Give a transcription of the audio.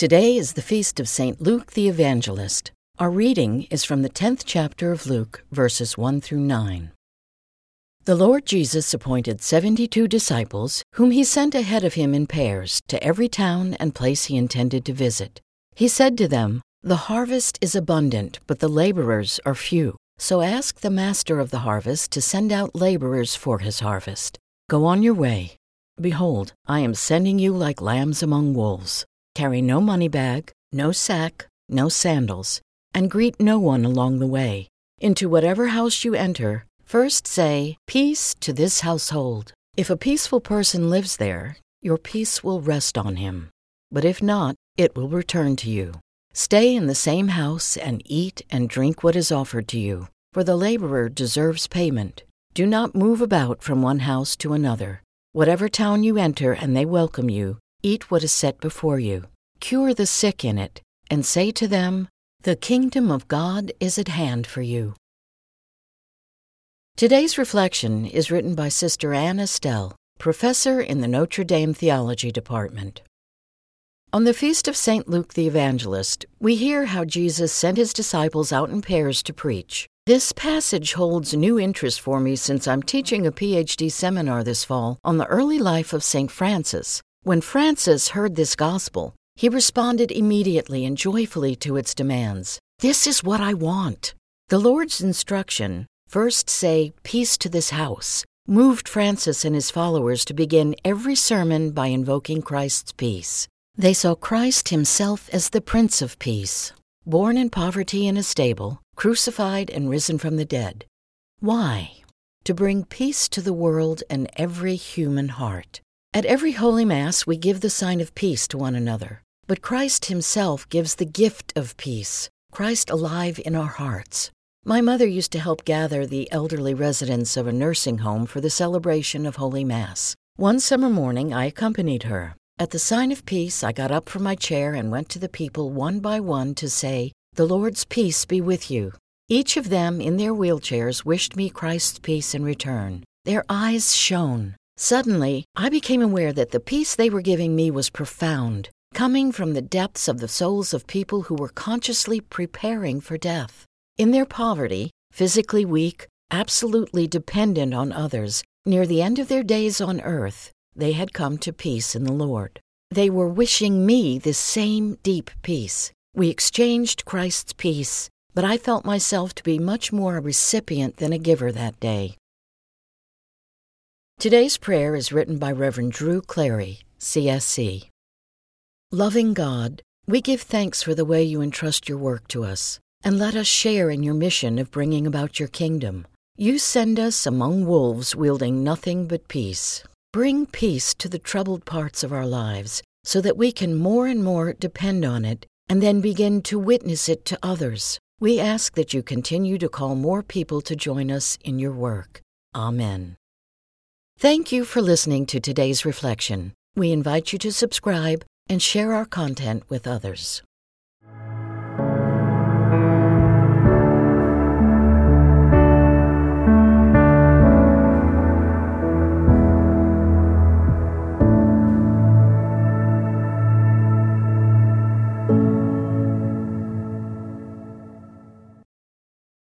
Today is the feast of St. Luke the Evangelist. Our reading is from the 10th chapter of Luke, verses 1 through 9. The Lord Jesus appointed 72 disciples, whom he sent ahead of him in pairs to every town and place he intended to visit. He said to them, The harvest is abundant, but the laborers are few. So ask the master of the harvest to send out laborers for his harvest. Go on your way. Behold, I am sending you like lambs among wolves. Carry no money bag, no sack, no sandals, and greet no one along the way. Into whatever house you enter, first say, Peace to this household. If a peaceful person lives there, your peace will rest on him. But if not, it will return to you. Stay in the same house and eat and drink what is offered to you, for the laborer deserves payment. Do not move about from one house to another. Whatever town you enter and they welcome you, Eat what is set before you, cure the sick in it, and say to them, The kingdom of God is at hand for you. Today's reflection is written by Sister Ann Astell, professor in the Notre Dame Theology Department. On the feast of St. Luke the Evangelist, we hear how Jesus sent his disciples out in pairs to preach. This passage holds new interest for me since I'm teaching a PhD seminar this fall on the early life of St. Francis, when Francis heard this gospel, he responded immediately and joyfully to its demands. This is what I want. The Lord's instruction, first say, Peace to this house, moved Francis and his followers to begin every sermon by invoking Christ's peace. They saw Christ himself as the Prince of Peace, born in poverty in a stable, crucified and risen from the dead. Why? To bring peace to the world and every human heart. At every Holy Mass, we give the sign of peace to one another. But Christ Himself gives the gift of peace, Christ alive in our hearts. My mother used to help gather the elderly residents of a nursing home for the celebration of Holy Mass. One summer morning, I accompanied her. At the sign of peace, I got up from my chair and went to the people one by one to say, The Lord's peace be with you. Each of them, in their wheelchairs, wished me Christ's peace in return. Their eyes shone. Suddenly, I became aware that the peace they were giving me was profound, coming from the depths of the souls of people who were consciously preparing for death. In their poverty, physically weak, absolutely dependent on others, near the end of their days on earth, they had come to peace in the Lord. They were wishing me this same deep peace. We exchanged Christ's peace, but I felt myself to be much more a recipient than a giver that day. Today's prayer is written by Reverend Drew Clary, CSC. Loving God, we give thanks for the way you entrust your work to us, and let us share in your mission of bringing about your kingdom. You send us among wolves wielding nothing but peace. Bring peace to the troubled parts of our lives so that we can more and more depend on it and then begin to witness it to others. We ask that you continue to call more people to join us in your work. Amen. Thank you for listening to today's reflection. We invite you to subscribe and share our content with others.